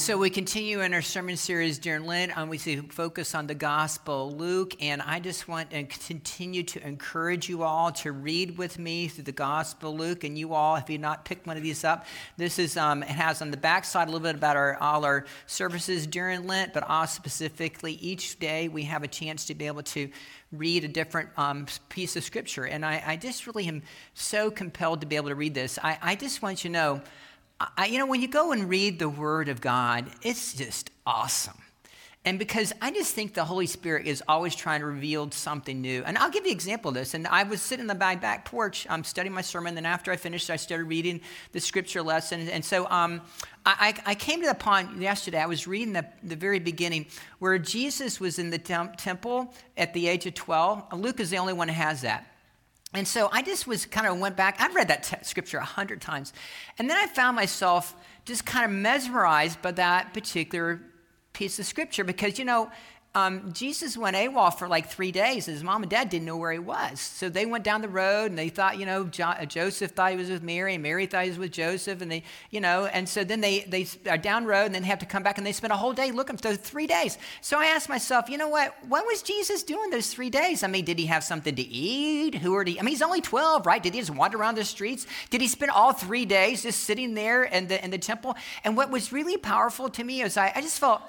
So we continue in our sermon series during Lent, and we focus on the Gospel Luke. And I just want to continue to encourage you all to read with me through the Gospel Luke. And you all, if you not picked one of these up, this is um, it has on the back side a little bit about our all our services during Lent, but also specifically each day we have a chance to be able to read a different um, piece of Scripture. And I, I, just really am so compelled to be able to read this. I, I just want you to know I, you know, when you go and read the Word of God, it's just awesome. And because I just think the Holy Spirit is always trying to reveal something new. And I'll give you an example of this. And I was sitting on my back porch I'm um, studying my sermon. Then after I finished, I started reading the scripture lesson. And so um, I, I, came to the point yesterday, I was reading the, the very beginning where Jesus was in the tem- temple at the age of 12. Luke is the only one who has that. And so I just was kind of went back. I've read that t- scripture a hundred times. And then I found myself just kind of mesmerized by that particular piece of scripture because, you know, um, Jesus went AWOL for like three days. His mom and dad didn't know where he was. So they went down the road and they thought, you know, jo- uh, Joseph thought he was with Mary and Mary thought he was with Joseph. And they, you know, and so then they, they are down road and then have to come back and they spent a whole day looking for three days. So I asked myself, you know what? What was Jesus doing those three days? I mean, did he have something to eat? Who are he? I mean, he's only 12, right? Did he just wander around the streets? Did he spend all three days just sitting there in the, in the temple? And what was really powerful to me is I, I just felt,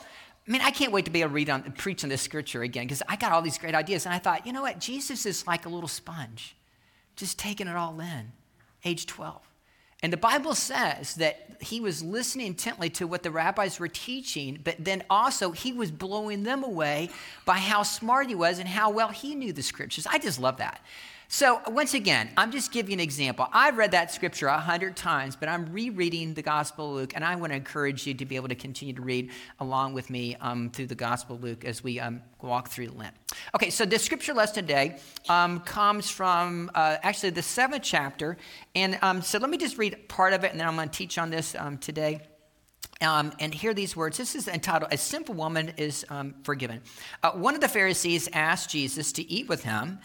I mean, I can't wait to be able to read on, preach on this scripture again because I got all these great ideas. And I thought, you know what? Jesus is like a little sponge, just taking it all in, age 12. And the Bible says that he was listening intently to what the rabbis were teaching, but then also he was blowing them away by how smart he was and how well he knew the scriptures. I just love that. So, once again, I'm just giving an example. I've read that scripture a hundred times, but I'm rereading the Gospel of Luke, and I want to encourage you to be able to continue to read along with me um, through the Gospel of Luke as we um, walk through Lent. Okay, so the scripture lesson today um, comes from uh, actually the seventh chapter. And um, so let me just read part of it, and then I'm going to teach on this um, today. Um, and hear these words. This is entitled, A Simple Woman is um, Forgiven. Uh, one of the Pharisees asked Jesus to eat with him.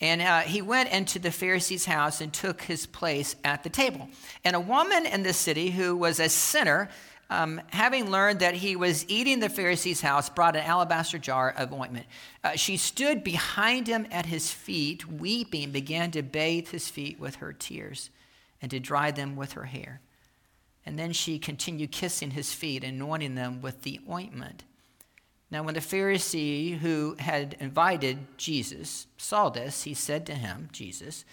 And uh, he went into the Pharisee's house and took his place at the table. And a woman in the city who was a sinner, um, having learned that he was eating the Pharisee's house, brought an alabaster jar of ointment. Uh, she stood behind him at his feet, weeping, began to bathe his feet with her tears and to dry them with her hair. And then she continued kissing his feet, anointing them with the ointment. Now, when the Pharisee who had invited Jesus saw this, he said to him, Jesus,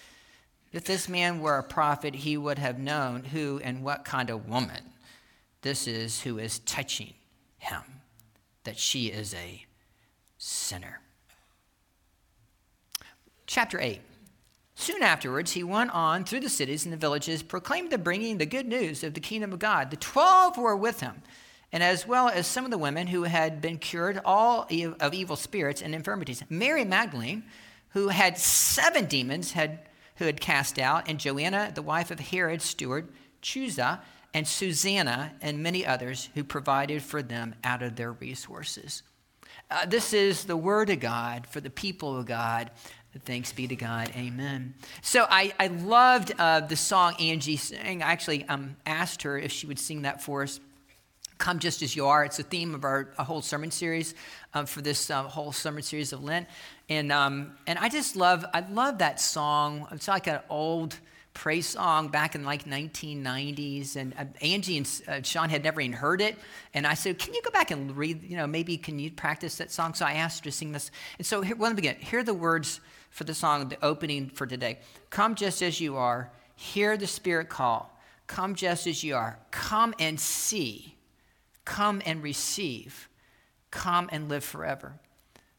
if this man were a prophet, he would have known who and what kind of woman this is who is touching him, that she is a sinner. Chapter 8. Soon afterwards, he went on through the cities and the villages, proclaiming the bringing the good news of the kingdom of God. The twelve were with him and as well as some of the women who had been cured all of evil spirits and infirmities. Mary Magdalene, who had seven demons had, who had cast out, and Joanna, the wife of Herod's steward, Chuza, and Susanna, and many others who provided for them out of their resources. Uh, this is the word of God for the people of God. Thanks be to God. Amen. So I, I loved uh, the song Angie sang. I actually um, asked her if she would sing that for us. Come Just As You Are. It's the theme of our whole sermon series um, for this uh, whole sermon series of Lent. And, um, and I just love, I love that song. It's like an old praise song back in like 1990s. And uh, Angie and uh, Sean had never even heard it. And I said, can you go back and read, you know, maybe can you practice that song? So I asked her to sing this. And so here, let me begin. Here are the words for the song, the opening for today. Come just as you are. Hear the Spirit call. Come just as you are. Come and see Come and receive. Come and live forever.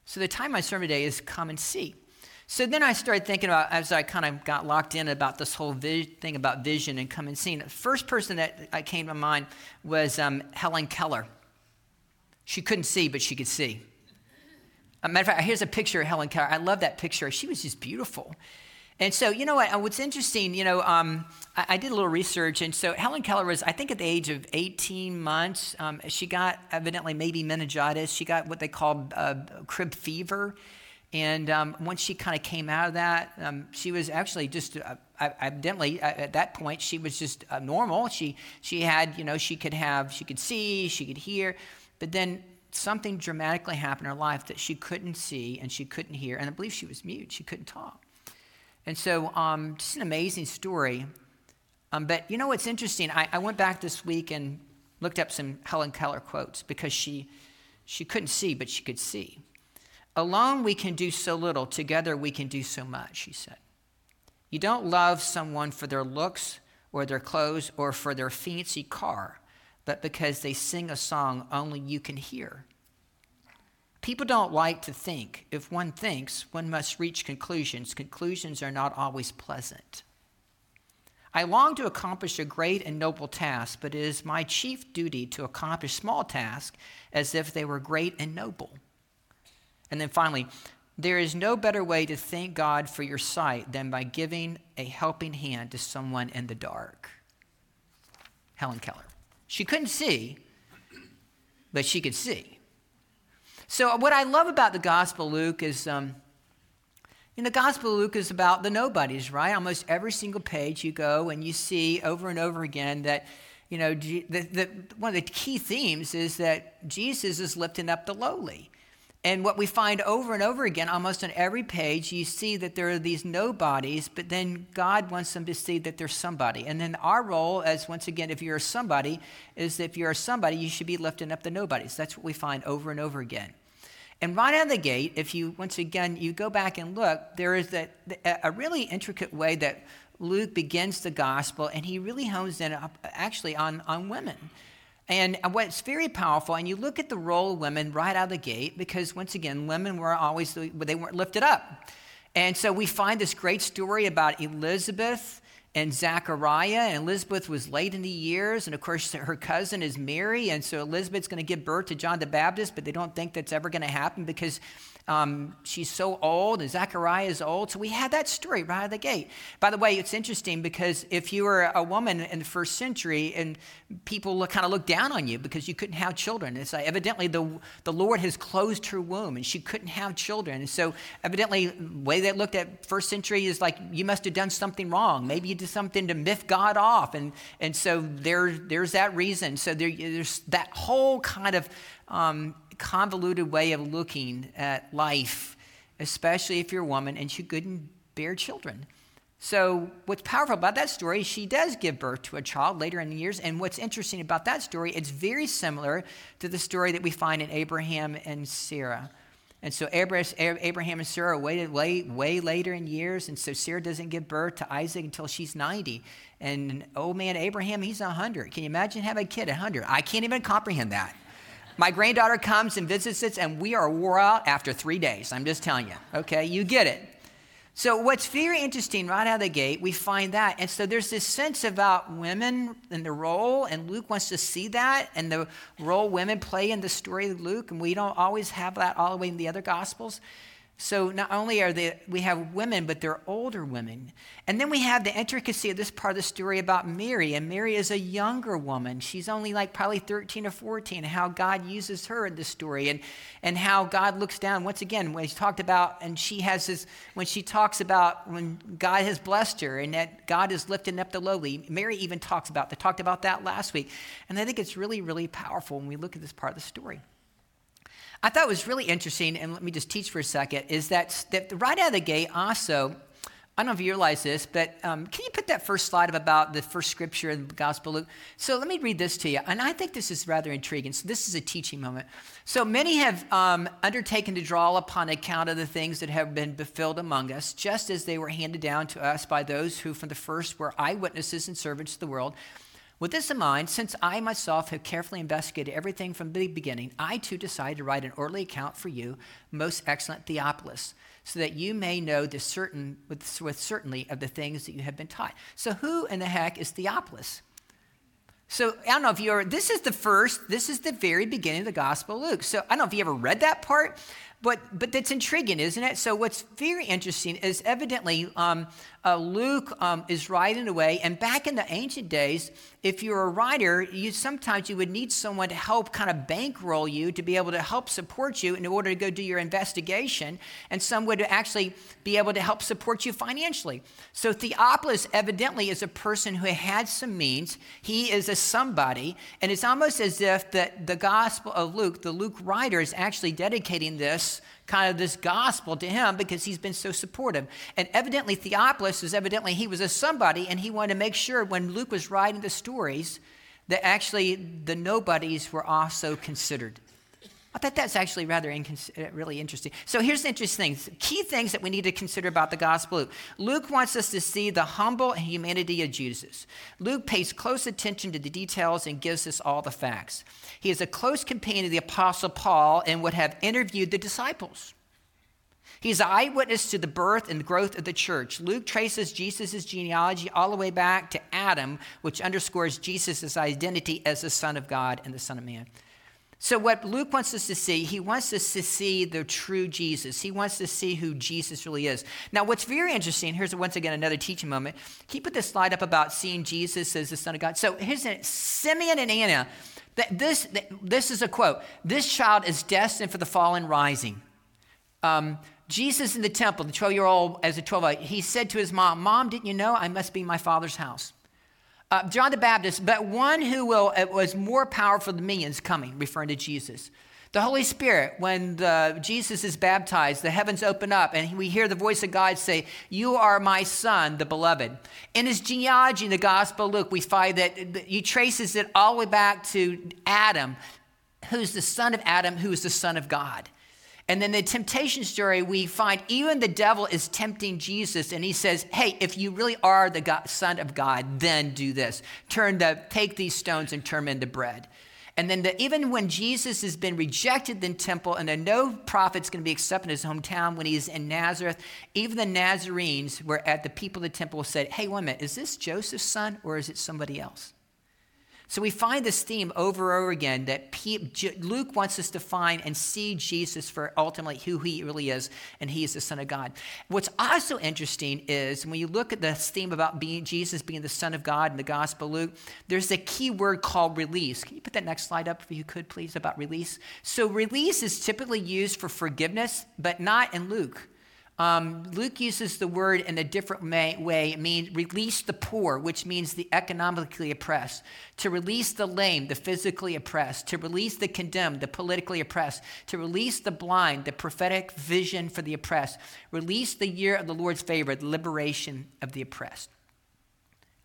So the time my sermon today is come and see. So then I started thinking about, as I kind of got locked in about this whole vi- thing about vision and come and see. The first person that I came to mind was um, Helen Keller. She couldn't see, but she could see. Matter of fact, here's a picture of Helen Keller. I love that picture. She was just beautiful. And so, you know what? What's interesting, you know, um, I, I, did a little research, and so Helen Keller was, I think, at the age of 18 months, um, she got evidently maybe meningitis. She got what they call uh, crib fever, And um, once she kind of came out of that, um, she was actually just uh, evidently at that point she was just uh, normal. She she had you know she could have she could see she could hear, but then something dramatically happened in her life that she couldn't see and she couldn't hear, and I believe she was mute. She couldn't talk. And so, um, just an amazing story. Um, but you know what's interesting? I, I went back this week and looked up some Helen Keller quotes because she she couldn't see, but she could see. Alone we can do so little, together we can do so much, she said. You don't love someone for their looks or their clothes or for their fancy car, but because they sing a song only you can hear. People don't like to think. If one thinks, one must reach conclusions. Conclusions are not always pleasant. I long to accomplish a great and noble task, but it is my chief duty to accomplish small tasks as if they were great and noble. And then finally, there is no better way to thank God for your sight than by giving a helping hand to someone in the dark. Helen Keller. She couldn't see, but she could see. So, what I love about the Gospel Luke is, um, in the Gospel of Luke is about the nobodies, right? Almost every single page you go and you see over and over again that, you know, the, the, one of the key themes is that Jesus is lifting up the lowly. And what we find over and over again, almost on every page, you see that there are these nobodies, but then God wants them to see that there's somebody. And then our role, as once again, if you're a somebody, is if you're a somebody, you should be lifting up the nobodies. That's what we find over and over again. And right out of the gate, if you, once again, you go back and look, there is a, a really intricate way that Luke begins the gospel, and he really hones in actually on, on women. And what's very powerful, and you look at the role of women right out of the gate, because once again, women were always, they weren't lifted up. And so we find this great story about Elizabeth and Zachariah, and Elizabeth was late in the years, and of course her cousin is Mary, and so Elizabeth's going to give birth to John the Baptist, but they don't think that's ever going to happen because um, she's so old, and Zechariah is old. So we had that story right out of the gate. By the way, it's interesting because if you were a woman in the first century, and people look, kind of looked down on you because you couldn't have children, it's like evidently the, the Lord has closed her womb, and she couldn't have children. And so evidently, the way they looked at first century is like you must have done something wrong. Maybe you did something to myth God off, and and so there there's that reason. So there, there's that whole kind of um, convoluted way of looking at life, especially if you're a woman and she couldn't bear children. So, what's powerful about that story, she does give birth to a child later in the years. And what's interesting about that story, it's very similar to the story that we find in Abraham and Sarah. And so Abraham and Sarah waited way, way later in years, and so Sarah doesn't give birth to Isaac until she's 90. And old man Abraham, he's 100. Can you imagine having a kid at 100? I can't even comprehend that. My granddaughter comes and visits us, and we are wore out after three days. I'm just telling you. Okay, you get it. So, what's very interesting right out of the gate, we find that. And so, there's this sense about women and the role, and Luke wants to see that, and the role women play in the story of Luke. And we don't always have that all the way in the other Gospels. So not only are they, we have women, but they're older women. And then we have the intricacy of this part of the story about Mary. And Mary is a younger woman. She's only like probably 13 or 14, how God uses her in this story and, and how God looks down. Once again, when he's talked about, and she has this, when she talks about when God has blessed her and that God is lifting up the lowly, Mary even talks about, they talked about that last week. And I think it's really, really powerful when we look at this part of the story. I thought was really interesting, and let me just teach for a second, is that, that right out of the gate, also, I don't know if you realize this, but um, can you put that first slide up about the first scripture in the Gospel Luke? So let me read this to you. And I think this is rather intriguing. So this is a teaching moment. So many have um, undertaken to draw upon account of the things that have been fulfilled among us, just as they were handed down to us by those who from the first were eyewitnesses and servants of the world. With this in mind, since I myself have carefully investigated everything from the beginning, I too decided to write an orderly account for you, most excellent Theophilus, so that you may know the certain, with, with certainty of the things that you have been taught. So, who in the heck is Theophilus? So I don't know if you're, this is the first, this is the very beginning of the Gospel of Luke. So I don't know if you ever read that part, But, but that's intriguing, isn't it? So, what's very interesting is evidently um, uh, Luke um, is writing away. And back in the ancient days, if you're a writer, you sometimes you would need someone to help kind of bankroll you to be able to help support you in order to go do your investigation. And some would actually be able to help support you financially. So Theophilus evidently is a person who had some means. He is a somebody. And it's almost as if that the Gospel of Luke, the Luke writer, is actually dedicating this kind of this gospel to him because he's been so supportive. And evidently, Theophilus is evidently he was a somebody, and he wanted to make sure when Luke was writing the stories that actually the nobodies were also considered. I thought that's actually rather incons- uh, really interesting. So here's the interesting things. Key things that we need to consider about the gospel Luke. Luke wants us to see the humble humanity of Jesus. Luke pays close attention to the details and gives us all the facts. He is a close companion of the apostle Paul and would have interviewed the disciples. He's an eyewitness to the birth and growth of the church. Luke traces Jesus' genealogy all the way back to Adam, which underscores Jesus' identity as the Son of God and the Son of Man. So, what Luke wants us to see, he wants us to see the true Jesus. He wants to see who Jesus really is. Now, what's very interesting, here's once again another teaching moment. You put this slide up about seeing Jesus as the Son of God? So, here's it Simeon and Anna. This, this is a quote This child is destined for the fall and rising. Um, Jesus in the temple, the 12 year old, as a 12 he said to his mom, Mom, didn't you know I must be my father's house? Uh, John the Baptist, but one who will, uh, was more powerful than me is coming, referring to Jesus. The Holy Spirit, when the, Jesus is baptized, the heavens open up and we hear the voice of God say, You are my son, the beloved. In his genealogy in the Gospel of Luke, we find that he traces it all the way back to Adam, who's the son of Adam, who is the son of God. And then the temptation story, we find even the devil is tempting Jesus, and he says, "Hey, if you really are the God, Son of God, then do this: turn the take these stones and turn them into bread." And then the, even when Jesus has been rejected in temple, and no prophet's going to be accepted in his hometown when he's in Nazareth, even the Nazarenes were at the people of the temple said, "Hey, wait a minute, is this Joseph's son or is it somebody else?" So we find this theme over and over again that Luke wants us to find and see Jesus for ultimately who he really is, and he is the Son of God. What's also interesting is when you look at this theme about being Jesus being the Son of God in the Gospel Luke, there's a key word called release. Can you put that next slide up if you could, please, about release? So release is typically used for forgiveness, but not in Luke. Um, Luke uses the word in a different may, way. It means release the poor, which means the economically oppressed, to release the lame, the physically oppressed, to release the condemned, the politically oppressed, to release the blind, the prophetic vision for the oppressed, release the year of the Lord's favor, the liberation of the oppressed.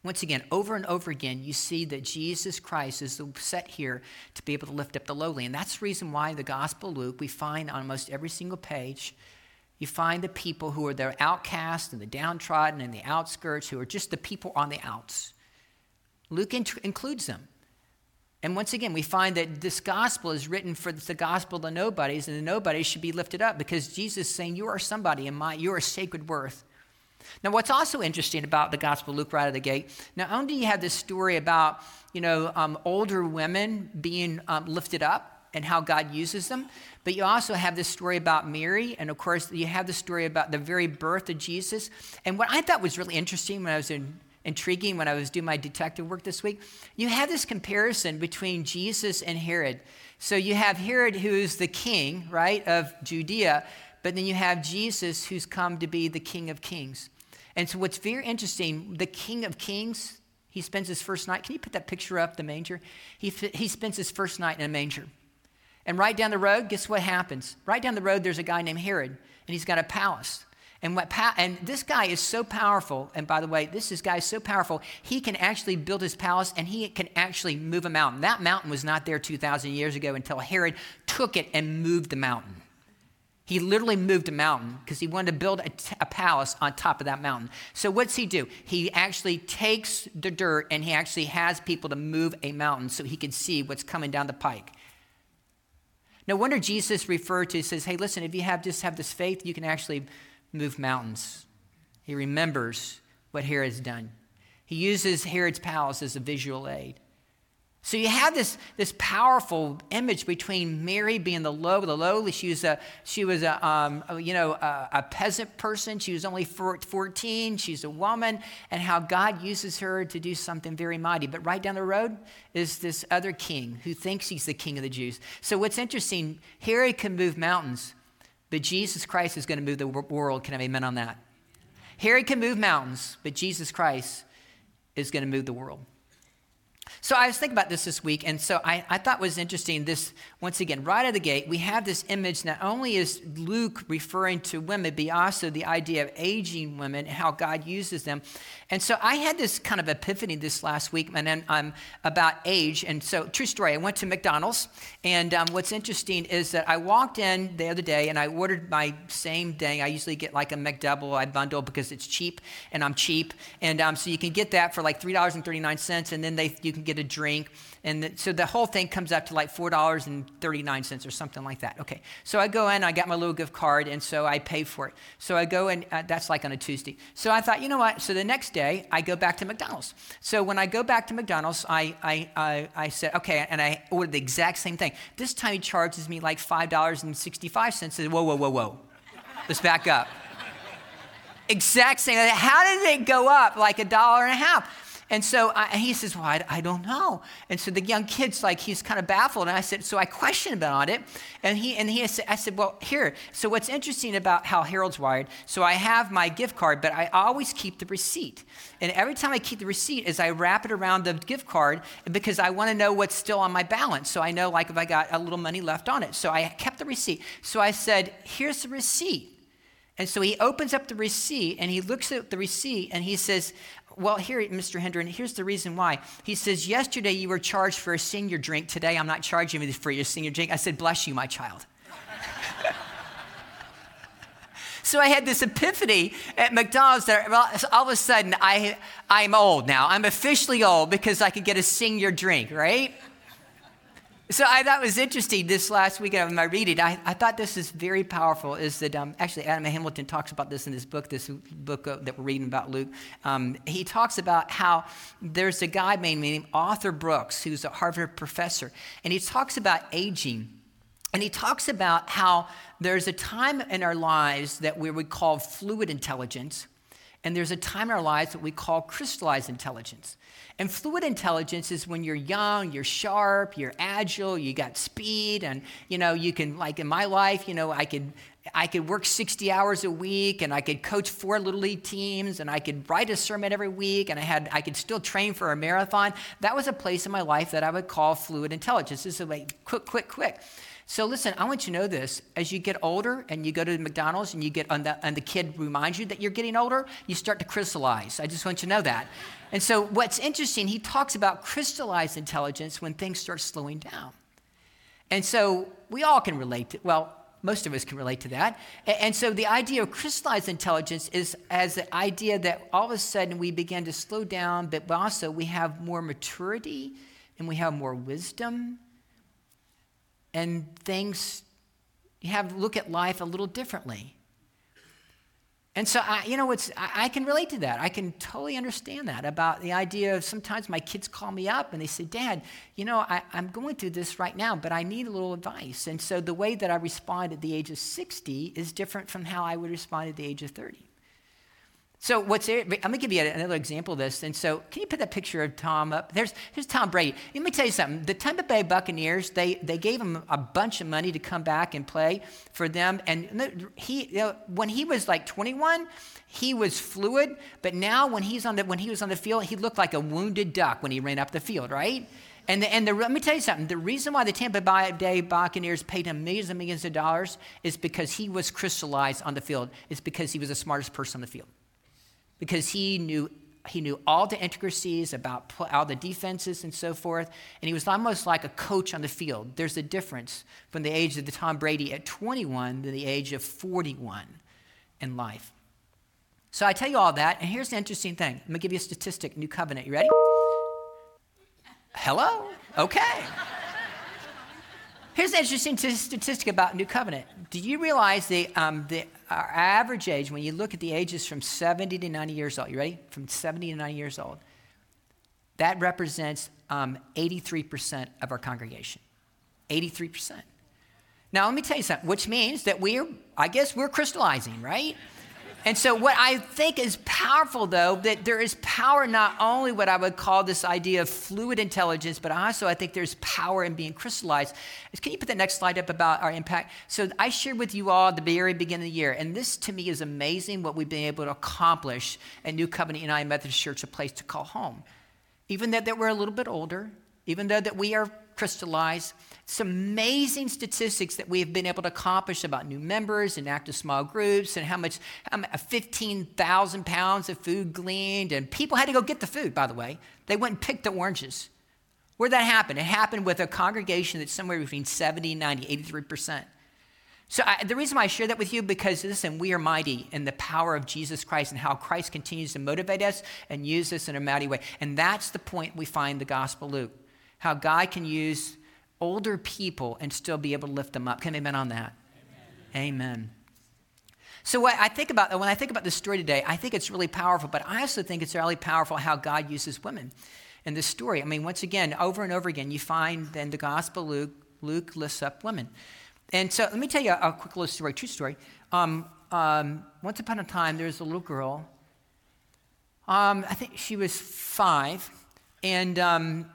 Once again, over and over again, you see that Jesus Christ is set here to be able to lift up the lowly. And that's the reason why the Gospel Luke, we find on almost every single page, you find the people who are the outcast and the downtrodden and the outskirts, who are just the people on the outs. Luke int- includes them. And once again, we find that this gospel is written for the gospel of the nobodies, and the nobodies should be lifted up because Jesus is saying, You are somebody in my, you are sacred worth. Now, what's also interesting about the Gospel Luke right out of the gate, not only do you have this story about, you know, um, older women being um, lifted up and how God uses them, but you also have this story about Mary, and of course, you have the story about the very birth of Jesus. And what I thought was really interesting when I was in, intriguing when I was doing my detective work this week, you have this comparison between Jesus and Herod. So you have Herod, who's the king, right, of Judea, but then you have Jesus, who's come to be the King of Kings. And so, what's very interesting, the King of Kings, he spends his first night. Can you put that picture up, the manger? He, he spends his first night in a manger. And right down the road, guess what happens? Right down the road, there's a guy named Herod, and he's got a palace. And, what pa- and this guy is so powerful. And by the way, this is guy is so powerful, he can actually build his palace and he can actually move a mountain. That mountain was not there 2,000 years ago until Herod took it and moved the mountain. He literally moved a mountain because he wanted to build a, t- a palace on top of that mountain. So, what's he do? He actually takes the dirt and he actually has people to move a mountain so he can see what's coming down the pike. No wonder Jesus referred to, says, hey, listen, if you have just have this faith, you can actually move mountains. He remembers what Herod's done. He uses Herod's palace as a visual aid. So you have this, this powerful image between Mary being the low, the lowly. She was a, she was a, um, you know, a, a, peasant person. She was only 14. She's a woman, and how God uses her to do something very mighty. But right down the road is this other king who thinks he's the king of the Jews. So what's interesting, Herod can move mountains, but Jesus Christ is going to move the world. Can I have amen on that? Herod can move mountains, but Jesus Christ is going to move the world. So I was thinking about this this week, and so I, I thought was interesting. This once again, right out of the gate, we have this image. Not only is Luke referring to women, but also the idea of aging women how God uses them. And so I had this kind of epiphany this last week, and then um, about age. And so, true story. I went to McDonald's, and um, what's interesting is that I walked in the other day, and I ordered my same thing. I usually get like a McDouble. I bundle because it's cheap, and I'm cheap, and um, so you can get that for like three dollars and thirty nine cents, and then they you can get a drink. And the, so the whole thing comes up to like $4.39 or something like that. Okay. So I go in, I got my little gift card, and so I pay for it. So I go in, uh, that's like on a Tuesday. So I thought, you know what? So the next day, I go back to McDonald's. So when I go back to McDonald's, I, I, I, I said, okay, and I ordered the exact same thing. This time he charges me like $5.65. I said, whoa, whoa, whoa, whoa. Let's back up. exact same. How did it go up like a dollar and a half? And so I, and he says, Well, I, I, don't know. And so the young kid's like, he's kind of baffled. And I said, So I questioned about it. And he, and he, said, I said, Well, here. So what's interesting about how Harold's wired, so I have my gift card, but I always keep the receipt. And every time I keep the receipt is I wrap it around the gift card because I want to know what's still on my balance. So I know like if I got a little money left on it. So I kept the receipt. So I said, Here's the receipt. And so he opens up the receipt and he looks at the receipt and he says, well, here, Mr. Hendren, here's the reason why. He says, Yesterday you were charged for a senior drink. Today I'm not charging you for your senior drink. I said, Bless you, my child. so I had this epiphany at McDonald's that all of a sudden I, I'm old now. I'm officially old because I could get a senior drink, right? So I thought it was interesting this last weekend of my reading. I, I thought this is very powerful. Is that um, actually Adam Hamilton talks about this in his book, this book uh, that we're reading about Luke. Um, he talks about how there's a guy named Arthur Brooks who's a Harvard professor, and he talks about aging. And he talks about how there's a time in our lives that we would call fluid intelligence, and there's a time in our lives that we call crystallized intelligence. And fluid intelligence is when you're young, you're sharp, you're agile, you got speed, and you know, you can like in my life, you know, I could I could work 60 hours a week and I could coach four little league teams and I could write a sermon every week and I had I could still train for a marathon. That was a place in my life that I would call fluid intelligence. This is like quick, quick, quick. So listen, I want you to know this. As you get older and you go to McDonald's and you get on the, and the kid reminds you that you're getting older, you start to crystallize. I just want you to know that. And so what's interesting, he talks about crystallized intelligence when things start slowing down. And so we all can relate to, well, most of us can relate to that. And so the idea of crystallized intelligence is as the idea that all of a sudden we begin to slow down, but also we have more maturity and we have more wisdom and things you have look at life a little differently. And so, I, you know, it's, I, I, can relate to that. I can totally understand that about the idea of sometimes my kids call me up and they say, Dad, you know, I, I'm going through this right now, but I need a little advice. And so the way that I respond at the age of 60 is different from how I would respond at the age of 30. So what's there, I'm to give you another example of this. And so can you put that picture of Tom up? There's, here's Tom Brady. Let me tell you something. The Tampa Bay Buccaneers, they, they gave him a bunch of money to come back and play for them. And he, you know, when he was like 21, he was fluid. But now when, he's on the, when he was on the field, he looked like a wounded duck when he ran up the field, right? And, the, and the, let me tell you something. The reason why the Tampa Bay Buccaneers paid him millions and millions of dollars is because he was crystallized on the field. It's because he was the smartest person on the field because he knew he knew all the intricacies about all the defenses and so forth, and he was almost like a coach on the field. There's a difference from the age of the Tom Brady at 21 to the age of 41 in life. So I tell you all that, and here's the interesting thing. I'm gonna give you a statistic, New Covenant. You ready? Hello? Okay. Here's an interesting t- statistic about New Covenant. Do you realize the, um, the our average age, when you look at the ages from 70 to 90 years old, you ready? From 70 to 90 years old, that represents um, 83% of our congregation. 83%. Now, let me tell you something, which means that we're, I guess, we're crystallizing, right? And so, what I think is powerful, though, that there is power not only what I would call this idea of fluid intelligence, but also I think there's power in being crystallized. Can you put the next slide up about our impact? So, I shared with you all at the very beginning of the year, and this to me is amazing what we've been able to accomplish at New Covenant United Methodist Church, a place to call home. Even though that we're a little bit older, even though that we are crystallized, some amazing statistics that we have been able to accomplish about new members and active small groups and how much um, 15,000 pounds of food gleaned. And people had to go get the food, by the way. They went and picked the oranges. Where'd that happen? It happened with a congregation that's somewhere between 70, 90, 83%. So I, the reason why I share that with you because listen, we are mighty in the power of Jesus Christ and how Christ continues to motivate us and use us in a mighty way. And that's the point we find the Gospel Luke. How God can use older people and still be able to lift them up. Can amen on that? Amen. amen. So what I think about when I think about this story today, I think it's really powerful, but I also think it's really powerful how God uses women in this story. I mean, once again, over and over again, you find in the Gospel Luke, Luke lists up women. And so let me tell you a, a quick little story, true story. Um, um, once upon a time, there was a little girl. Um, I think she was five, and um,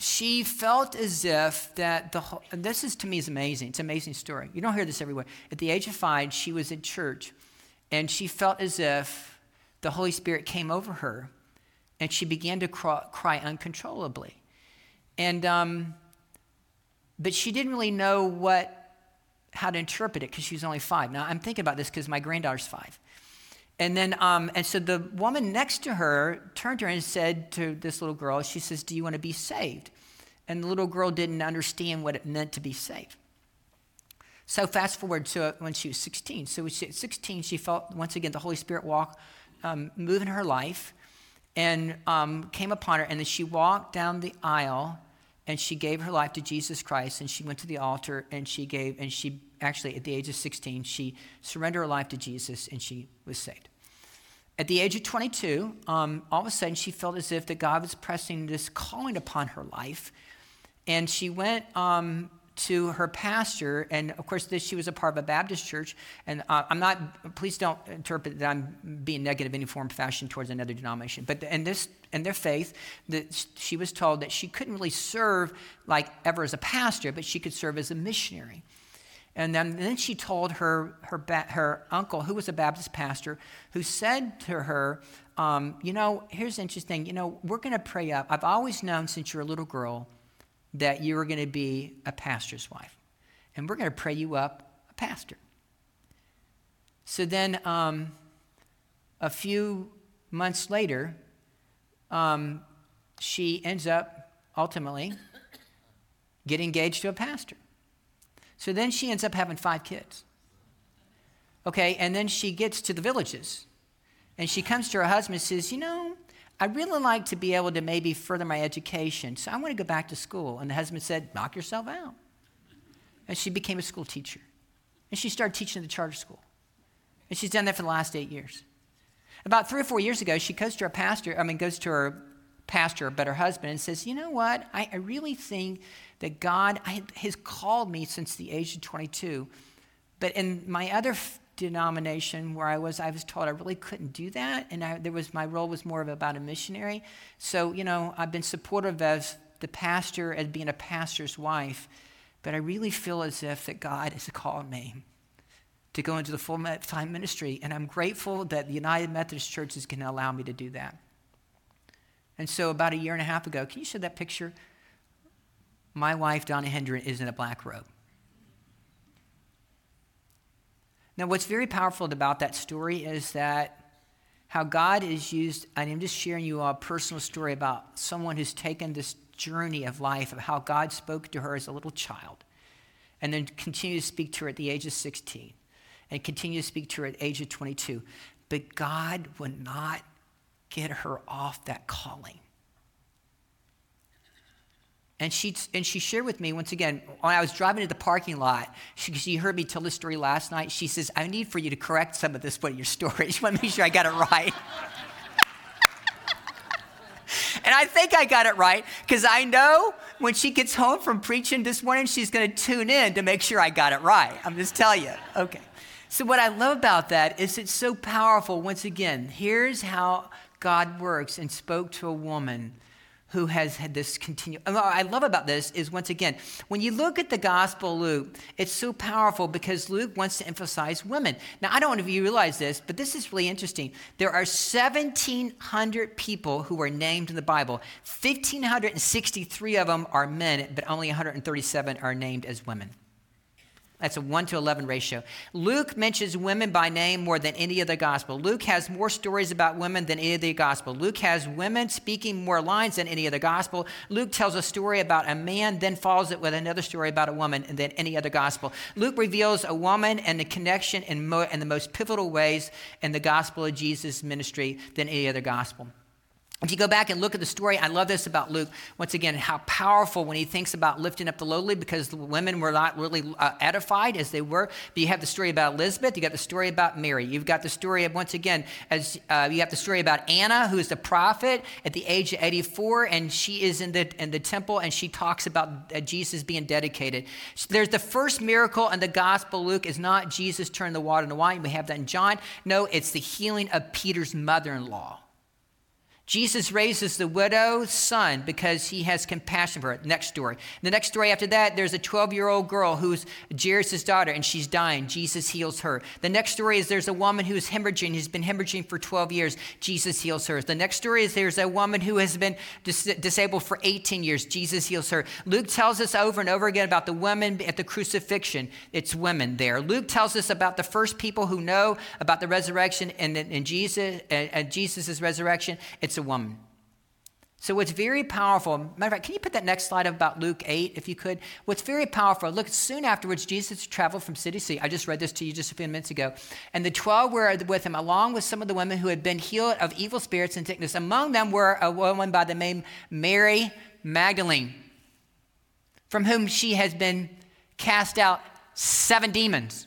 she felt as if that the whole, this is to me is amazing. It's an amazing story. You don't hear this everywhere. At the age of five, she was in church, and she felt as if the Holy Spirit came over her, and she began to cry, cry uncontrollably. And um, but she didn't really know what how to interpret it because she was only five. Now I'm thinking about this because my granddaughter's five. And then, um, and so the woman next to her turned to her and said to this little girl, she says, Do you want to be saved? And the little girl didn't understand what it meant to be saved. So fast forward to when she was 16. So she, at 16, she felt once again the Holy Spirit walk, um, move in her life, and um, came upon her. And then she walked down the aisle, and she gave her life to Jesus Christ. And she went to the altar, and she gave, and she actually at the age of 16, she surrendered her life to Jesus, and she was saved. At the age of 22, um, all of a sudden she felt as if that God was pressing this calling upon her life. And she went um, to her pastor, and of course, this, she was a part of a Baptist church. And uh, I'm not, please don't interpret that I'm being negative in any form or fashion towards another denomination. But in this, in their faith, that she was told that she couldn't really serve like ever as a pastor, but she could serve as a missionary. And then, and then she told her, her, her uncle, who was a Baptist pastor, who said to her, um, You know, here's interesting. You know, we're going to pray up. I've always known since you're a little girl that you were going to be a pastor's wife. And we're going to pray you up a pastor. So then, um, a few months later, um, she ends up ultimately getting engaged to a pastor. So then she ends up having five kids. Okay, and then she gets to the villages and she comes to her husband and says, You know, I'd really like to be able to maybe further my education, so I want to go back to school. And the husband said, Knock yourself out. And she became a school teacher. And she started teaching at the charter school. And she's done that for the last eight years. About three or four years ago, she goes to her pastor, I mean, goes to her pastor, but her husband, and says, You know what? I, I really think that God has called me since the age of 22. But in my other denomination where I was, I was told I really couldn't do that, and I, there was my role was more of about a missionary. So you know, I've been supportive as the pastor as being a pastor's wife, but I really feel as if that God has called me to go into the full time ministry, and I'm grateful that the United Methodist Church is going to allow me to do that. And so, about a year and a half ago, can you show that picture? my wife, Donna Hendren, is in a black robe. Now, what's very powerful about that story is that how God is used, and I'm just sharing you a personal story about someone who's taken this journey of life, of how God spoke to her as a little child, and then continued to speak to her at the age of 16, and continued to speak to her at the age of 22. But God would not get her off that calling. And she, and she shared with me once again, when I was driving to the parking lot, she, she heard me tell this story last night. She says, I need for you to correct some of this point in your story. She want to make sure I got it right. And I think I got it right because I know when she gets home from preaching this morning, she's going to tune in to make sure I got it right. I'm just telling you. Okay. So, what I love about that is it's so powerful. Once again, here's how God works and spoke to a woman who has had this continue. What I love about this is once again, when you look at the Gospel Luke, it's so powerful because Luke wants to emphasize women. Now, I don't know if you realize this, but this is really interesting. There are 1,700 people who are named in the Bible. 1,563 of them are men, but only 137 are named as women. That's a 1 to 11 ratio. Luke mentions women by name more than any other gospel. Luke has more stories about women than any other gospel. Luke has women speaking more lines than any other gospel. Luke tells a story about a man, then follows it with another story about a woman than any other gospel. Luke reveals a woman and the connection in, mo- in the most pivotal ways in the gospel of Jesus' ministry than any other gospel. If you go back and look at the story, I love this about Luke. Once again, how powerful when he thinks about lifting up the lowly because the women were not really uh, edified as they were. But you have the story about Elizabeth, you got the story about Mary. You've got the story of, once again, as uh, you have the story about Anna, who is the prophet at the age of 84, and she is in the, in the temple and she talks about uh, Jesus being dedicated. So there's the first miracle in the gospel, Luke, is not Jesus turned the water into wine. We have that in John. No, it's the healing of Peter's mother in law. Jesus raises the widow's son because he has compassion for her. Next story. The next story after that, there's a 12 year old girl who's Jairus' daughter and she's dying. Jesus heals her. The next story is there's a woman who's hemorrhaging, who's been hemorrhaging for 12 years. Jesus heals her. The next story is there's a woman who has been dis- disabled for 18 years. Jesus heals her. Luke tells us over and over again about the women at the crucifixion. It's women there. Luke tells us about the first people who know about the resurrection and, and Jesus, and Jesus' resurrection. It's a woman. So, what's very powerful, matter of fact, can you put that next slide about Luke 8, if you could? What's very powerful, look, soon afterwards, Jesus traveled from city to city. I just read this to you just a few minutes ago. And the 12 were with him, along with some of the women who had been healed of evil spirits and sickness. Among them were a woman by the name Mary Magdalene, from whom she has been cast out seven demons.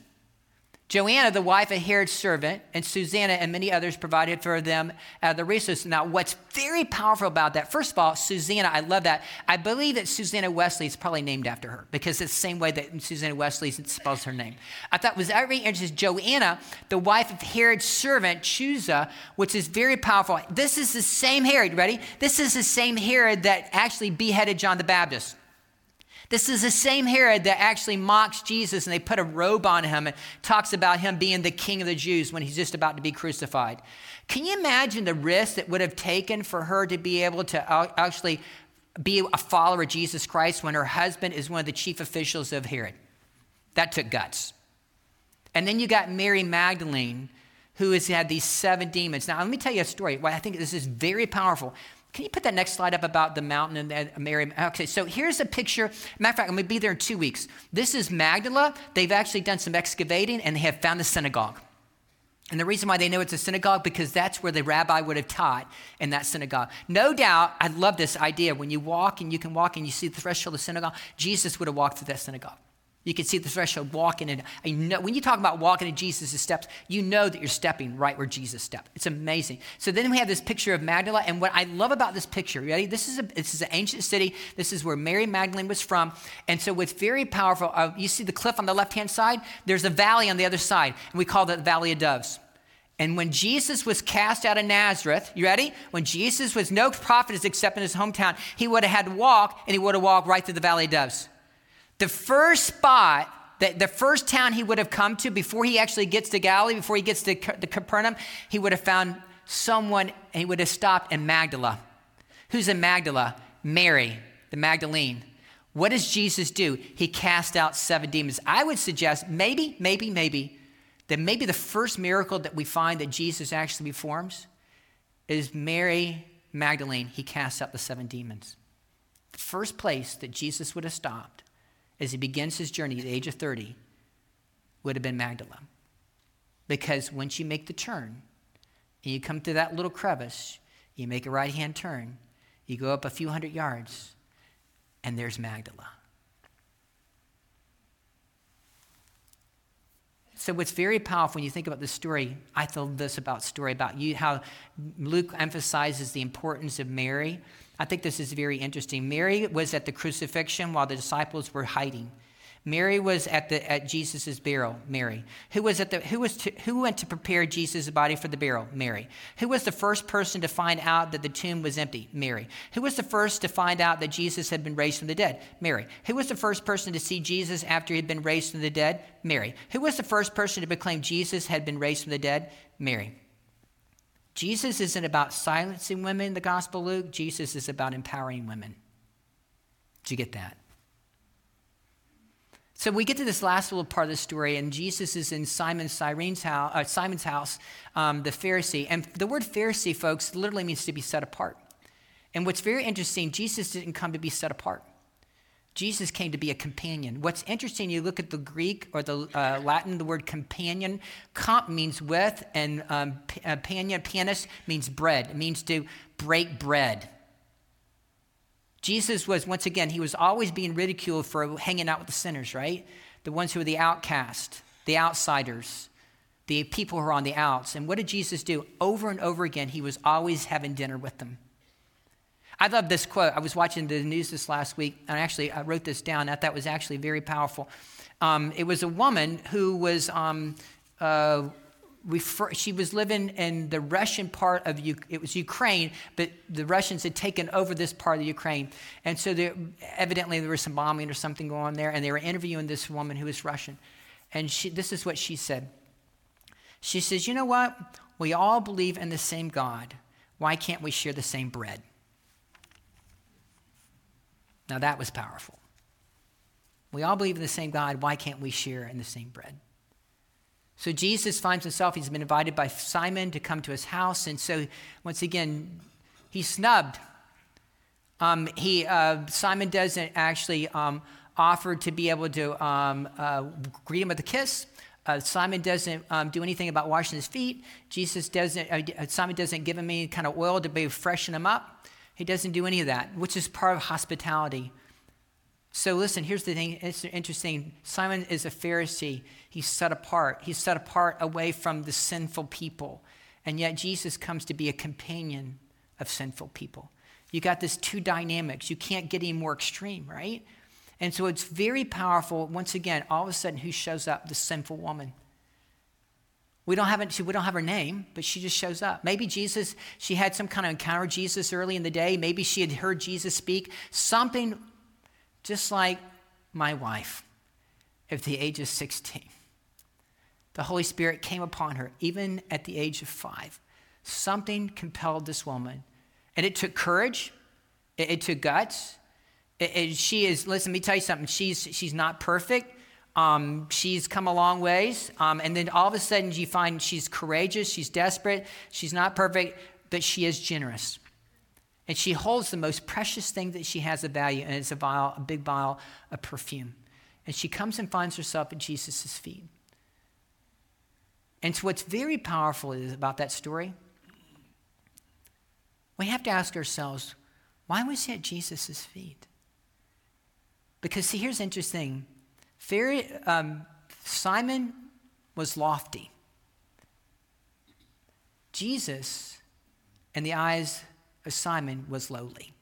Joanna, the wife of Herod's servant, and Susanna and many others provided for them uh, the resources. Now, what's very powerful about that, first of all, Susanna, I love that. I believe that Susanna Wesley is probably named after her because it's the same way that Susanna Wesley spells her name. I thought was very interesting. Joanna, the wife of Herod's servant, Chuza, which is very powerful. This is the same Herod, ready? This is the same Herod that actually beheaded John the Baptist. This is the same Herod that actually mocks Jesus and they put a robe on him and talks about him being the king of the Jews when he's just about to be crucified. Can you imagine the risk that would have taken for her to be able to actually be a follower of Jesus Christ when her husband is one of the chief officials of Herod? That took guts. And then you got Mary Magdalene, who has had these seven demons. Now, let me tell you a story. Why I think this is very powerful. Can you put that next slide up about the mountain and Mary? Okay, so here's a picture. Matter of fact, I'm going to be there in two weeks. This is Magdala. They've actually done some excavating and they have found a synagogue. And the reason why they know it's a synagogue because that's where the rabbi would have taught in that synagogue. No doubt, I love this idea. When you walk and you can walk and you see the threshold of the synagogue, Jesus would have walked through that synagogue. You can see the threshold walking in. I know, when you talk about walking in Jesus' steps, you know that you're stepping right where Jesus stepped. It's amazing. So then we have this picture of Magdala, and what I love about this picture, ready? This is a, this is an ancient city. This is where Mary Magdalene was from, and so what's very powerful. Uh, you see the cliff on the left-hand side. There's a valley on the other side, and we call that the Valley of Doves. And when Jesus was cast out of Nazareth, you ready? When Jesus was no prophet except in his hometown, he would have had to walk, and he would have walked right through the Valley of Doves. The first spot, that the first town he would have come to before he actually gets to Galilee, before he gets to, to Capernaum, he would have found someone and he would have stopped in Magdala. Who's in Magdala? Mary, the Magdalene. What does Jesus do? He cast out seven demons. I would suggest maybe, maybe, maybe that maybe the first miracle that we find that Jesus actually performs is Mary Magdalene. He casts out the seven demons. The first place that Jesus would have stopped as he begins his journey at the age of 30 would have been Magdala. Because once you make the turn and you come to that little crevice, you make a right hand turn, you go up a few hundred yards, and there's Magdala. So what's very powerful when you think about this story, I thought this about story about you, how Luke emphasizes the importance of Mary I think this is very interesting. Mary was at the crucifixion while the disciples were hiding. Mary was at the at Jesus' burial. Mary. Who was at the who was to, who went to prepare Jesus' body for the burial? Mary. Who was the first person to find out that the tomb was empty? Mary. Who was the first to find out that Jesus had been raised from the dead? Mary. Who was the first person to see Jesus after he had been raised from the dead? Mary. Who was the first person to proclaim Jesus had been raised from the dead? Mary. Jesus isn't about silencing women in the Gospel Luke. Jesus is about empowering women. Did you get that? So we get to this last little part of the story, and Jesus is in Simon Cyrene's house, uh, Simon's house, um, the Pharisee. And the word Pharisee, folks, literally means to be set apart. And what's very interesting, Jesus didn't come to be set apart. Jesus came to be a companion. What's interesting, you look at the Greek or the uh, Latin, the word companion. Comp means with, and um, uh, panion, panis means bread. It means to break bread. Jesus was, once again, he was always being ridiculed for hanging out with the sinners, right? The ones who were the outcast, the outsiders, the people who are on the outs. And what did Jesus do? Over and over again, he was always having dinner with them. I love this quote. I was watching the news this last week, and actually, I wrote this down. I thought was actually very powerful. Um, it was a woman who was, um, uh, refer, she was living in the Russian part of it was Ukraine, but the Russians had taken over this part of Ukraine, and so there, evidently there was some bombing or something going on there, and they were interviewing this woman who was Russian, and she, this is what she said. She says, "You know what? We all believe in the same God. Why can't we share the same bread?" Now that was powerful. We all believe in the same God. Why can't we share in the same bread? So Jesus finds himself, he's been invited by Simon to come to his house. And so, once again, he's snubbed. Um, he, uh, Simon doesn't actually um, offer to be able to um, uh, greet him with a kiss. Uh, Simon doesn't um, do anything about washing his feet. Jesus doesn't, uh, Simon doesn't give him any kind of oil to be freshen him up. He doesn't do any of that, which is part of hospitality. So listen, here's the thing. It's interesting. Simon is a Pharisee. He's set apart. He's set apart away from the sinful people. And yet Jesus comes to be a companion of sinful people. You got this two dynamics. You can't get any more extreme, right? And so it's very powerful. Once again, all of a sudden, who shows up? The sinful woman. We don't have we don't have her name, but she just shows up. Maybe Jesus, she had some kind of encounter with Jesus early in the day. Maybe she had heard Jesus speak. Something just like my wife at the age of 16. The Holy Spirit came upon her, even at the age of five. Something compelled this woman. And it took courage, it, it took guts. It, it, she is, listen, let me tell you something. She's, she's not perfect. Um, she's come a long ways. Um, and then all of a sudden, you find she's courageous, she's desperate, she's not perfect, but she is generous. And she holds the most precious thing that she has of value, and it's a vial, a big vial of perfume. And she comes and finds herself at Jesus' feet. And so, what's very powerful is about that story, we have to ask ourselves, why was he at Jesus' feet? Because, see, here's interesting. Very, um, Simon was lofty. Jesus, in the eyes of Simon, was lowly.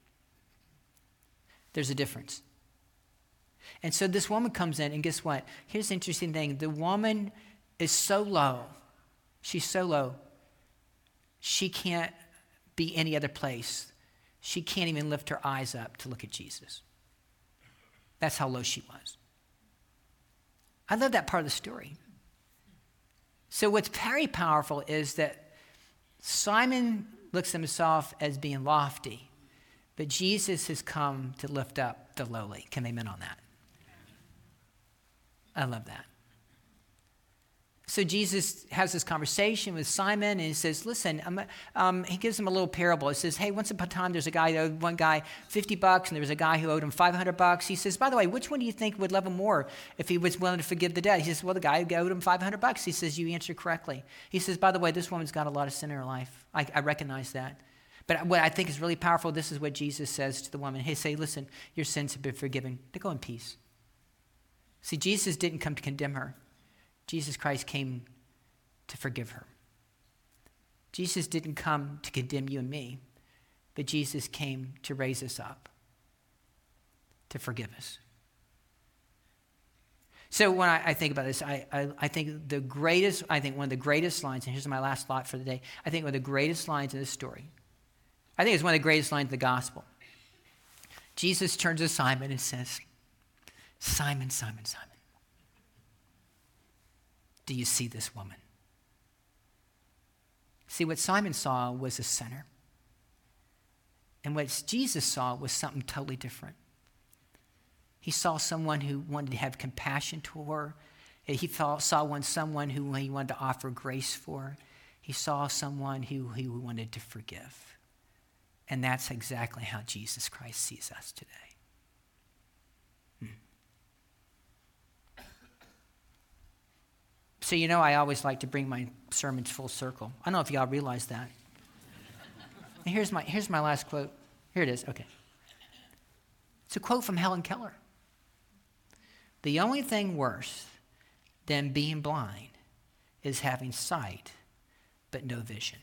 There's a difference. And so this woman comes in, and guess what? Here's the interesting thing the woman is so low. She's so low. She can't be any other place. She can't even lift her eyes up to look at Jesus. That's how low she was. I love that part of the story. So, what's very powerful is that Simon looks himself as being lofty, but Jesus has come to lift up the lowly. Can they amen on that? I love that. So Jesus has this conversation with Simon, and he says, "Listen." Um, he gives him a little parable. He says, "Hey, once upon a time, there's a guy who owed one guy 50 bucks, and there was a guy who owed him 500 bucks." He says, "By the way, which one do you think would love him more if he was willing to forgive the debt?" He says, "Well, the guy who owed him 500 bucks." He says, "You answered correctly." He says, "By the way, this woman's got a lot of sin in her life. I, I recognize that." But what I think is really powerful, this is what Jesus says to the woman. He say, "Listen, your sins have been forgiven. To go in peace." See, Jesus didn't come to condemn her. Jesus Christ came to forgive her. Jesus didn't come to condemn you and me. but Jesus came to raise us up, to forgive us. So when I, I think about this, I, I, I, think the greatest, I think one of the greatest lines, and here's my last thought for the day. I think one of the greatest lines in this story, I think it's one of the greatest lines in the gospel. Jesus turns to Simon and says, Simon, Simon, Simon, do you see this woman? See, what Simon saw was a sinner. And what Jesus saw was something totally different. He saw someone who wanted to have compassion toward her. He saw one, someone who he wanted to offer grace for. He saw someone who he wanted to forgive. And that's exactly how Jesus Christ sees us today. So, you know, I always like to bring my sermons full circle. I don't know if y'all realize that. And here's my, here's my last quote. Here it is. Okay. It's a quote from Helen Keller. The only thing worse than being blind is having sight but no vision.